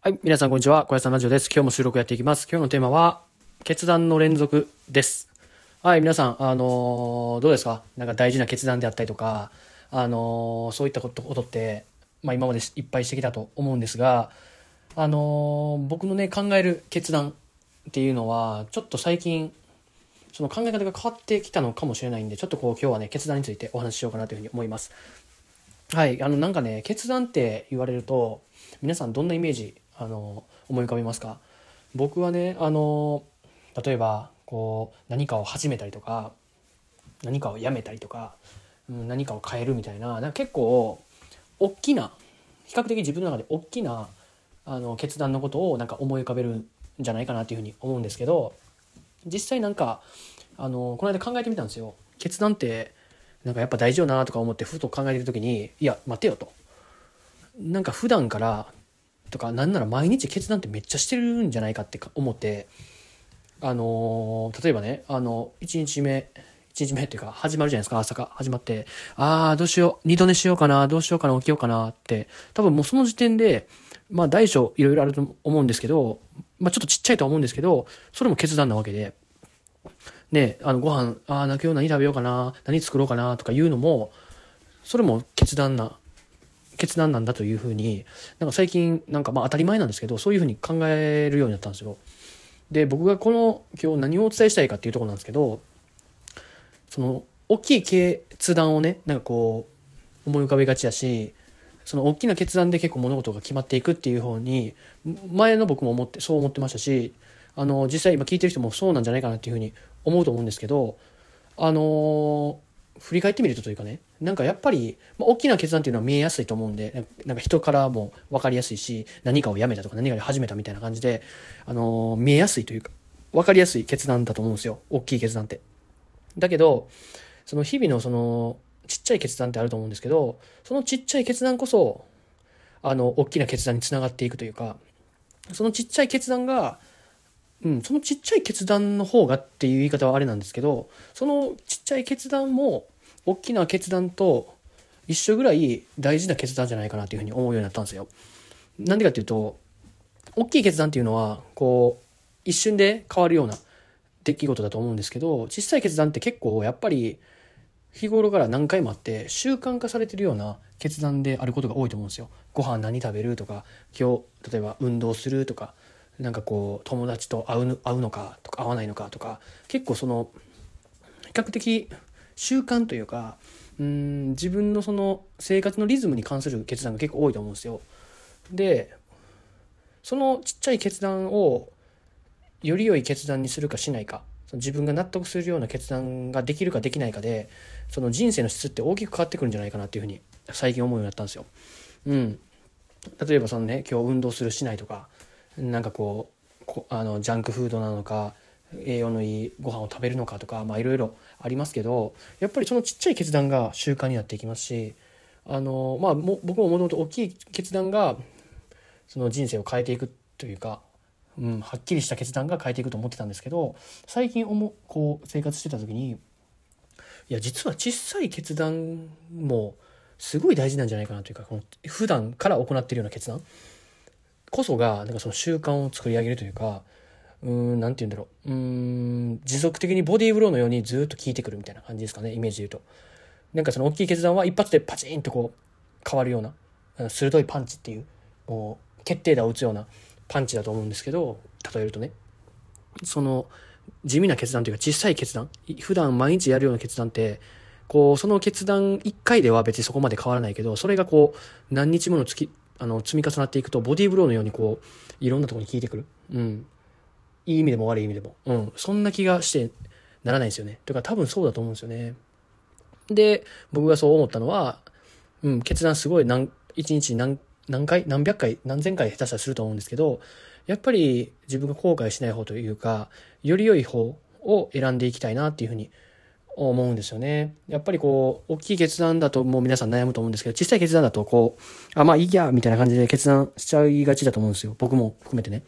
はい、皆さんこんにちは。小屋さんラジオです。今日も収録やっていきます。今日のテーマは、決断の連続です。はい、皆さん、あのーどうですか？なんか大事な決断であったりとか、あのーそういったことことって、まあ今までいっぱいしてきたと思うんですが、あのー僕のね、考える決断っていうのは、ちょっと最近、その考え方が変わってきたのかもしれないんで、ちょっとこう今日はね、決断についてお話ししようかなというふうに思います。はい、あのなんかね決断って言われると皆さんどんなイメージあの思い浮かべますか？僕はねあの例えばこう何かを始めたりとか何かをやめたりとか、うん、何かを変えるみたいななんか結構大きな比較的自分の中で大きなあの決断のことをなんか思い浮かべるんじゃないかなというふうに思うんですけど実際なんかあのこの間考えてみたんですよ。決断ってなんかやっぱ大事よなとか思ってふと考えてる時にいや待てよとなんか普段からとかなんなら毎日決断ってめっちゃしてるんじゃないかって思ってあのー例えばねあの1日目1日目っていうか始まるじゃないですか朝が始まってああどうしよう二度寝しようかなどうしようかな起きようかなって。多分もうその時点でまあ大小いろいろあると思うんですけどまあちょっとちっちゃいとは思うんですけどそれも決断なわけで。ね、あのご飯ああ今日何食べようかな何作ろうかなとかいうのもそれも決断な決断なんだというふうになんか最近なんかまあ当たり前なんですけどそういうふうに考えるようになったんですよ。で僕がこの今日何をお伝えしたいかっていうところなんですけどその大きい決断をねなんかこう思い浮かべがちやしその大きな決断で結構物事が決まっていくっていう方に前の僕も思ってそう思ってましたしあの実際今聞いてる人もそうなんじゃないかなっていうふうに思うと思うんですけどあの振り返ってみるとというかねなんかやっぱり、まあ、大きな決断っていうのは見えやすいと思うんでなんか人からも分かりやすいし何かをやめたとか何かを始めたみたいな感じで、あのー見えやすいというか分かりやすい決断だと思うんですよ大きい決断って。だけどその日々のそのちっちゃい決断ってあると思うんですけどそのちっちゃい決断こそあの大きな決断につながっていくというかそのちっちゃい決断がうん、そのちっちゃい決断の方がっていう言い方はあれなんですけどそのちっちゃい決断も大きな決断と一緒ぐらい大事な決断じゃないかなというふうに思うようになったんですよ。なんでかっていうと大きい決断っていうのはこう一瞬で変わるような出来事だと思うんですけど小さい決断って結構やっぱり日頃から何回もあって習慣化されてるような決断であることが多いと思うんですよ。ご飯何食べるとか今日例えば運動するとかなんかこう友達と会うの会うのかとか会わないのかとか結構その比較的習慣というかうん自分のその生活のリズムに関する決断が結構多いと思うんですよ。でそのちっちゃい決断をより良い決断にするかしないかその自分が納得するような決断ができるかできないかでその人生の質って大きく変わってくるんじゃないかなっていうふうに最近思うようになったんですよ。うん、例えばそのね今日運動するしないとかなんかこうこあのジャンクフードなのか栄養のいいご飯を食べるのかとかいろいろありますけどやっぱりそのちっちゃい決断が習慣になっていきますしあの、まあ、も僕ももともと大きい決断がその人生を変えていくというか、うん、はっきりした決断が変えていくと思ってたんですけど最近思うこう生活してた時にいや実は小さい決断もすごい大事なんじゃないかなというかこの普段から行っているような決断こそがなんかその習慣を作り上げるというかうんなんて言うんだろう。うん持続的にボディーブローのようにずっと効いてくるみたいな感じですかねイメージで言うと。なんかその大きい決断は一発でパチンとこう変わるような鋭いパンチっていうもう決定打を打つようなパンチだと思うんですけど例えるとね。その地味な決断というか小さい決断。普段毎日やるような決断ってこうその決断1回では別にそこまで変わらないけどそれがこう何日もの月あの積み重なっていくとボディーブローのようにこういろんなところに効いてくる、うん、いい意味でも悪い意味でも、うん、そんな気がしてならないんですよねとか多分そうだと思うんですよねで僕がそう思ったのは、うん、決断すごい何一日何何回何百回何千回下手したらすると思うんですけどやっぱり自分が後悔しない方というかより良い方を選んでいきたいなっていうふうに思うんですよね。やっぱりこう、大きい決断だともう皆さん悩むと思うんですけど、小さい決断だとこう、あ、まあいいや、みたいな感じで決断しちゃいがちだと思うんですよ。僕も含めてね。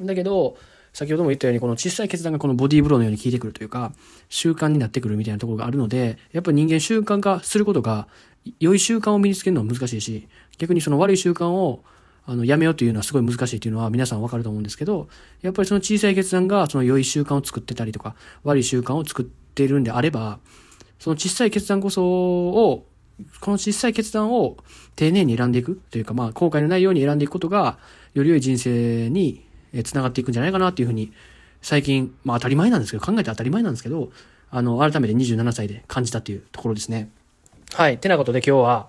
だけど、先ほども言ったように、この小さい決断がこのボディーブローのように効いてくるというか、習慣になってくるみたいなところがあるので、やっぱり人間習慣化することが、良い習慣を身につけるのは難しいし、逆にその悪い習慣を、あの、やめようというのはすごい難しいというのは皆さんわかると思うんですけど、やっぱりその小さい決断がその良い習慣を作ってたりとか、悪い習慣を作っているんであれば、その小さい決断こそを、この小さい決断を丁寧に選んでいくというか、まあ、後悔のないように選んでいくことが、より良い人生につながっていくんじゃないかなっていうふうに、最近、まあ当たり前なんですけど、考えて当たり前なんですけど、あの、改めて27歳で感じたっていうところですね。はい。てなことで今日は、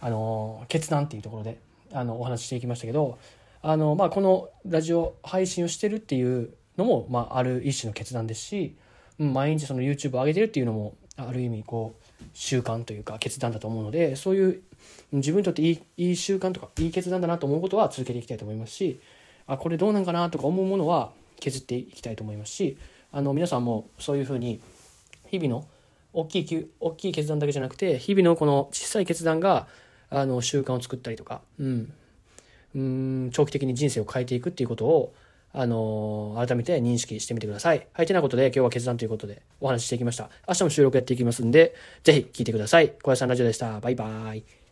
あの、決断っていうところで、あの、お話ししていきましたけど、あの、まあ、このラジオ配信をしてるっていうのも、まあ、ある一種の決断ですし、うん、毎日その YouTube を上げてるっていうのも、ある意味、こう、習慣というか決断だと思うので、そういう自分にとっていいいい習慣とか、いい決断だなと思うことは続けていきたいと思いますし、あ、これどうなんかなとか思うものは削っていきたいと思いますし、あの、皆さんもそういうふうに、日々の大きい、大きい決断だけじゃなくて、日々のこの小さい決断が、あの、習慣を作ったりとか、うん、うん長期的に人生を変えていくっていうことを、あの、改めて認識してみてください。はい、てなことで今日は決断ということでお話ししていきました。明日も収録やっていきますんで、ぜひ聞いてください。小屋さんラジオでした。バイバイ。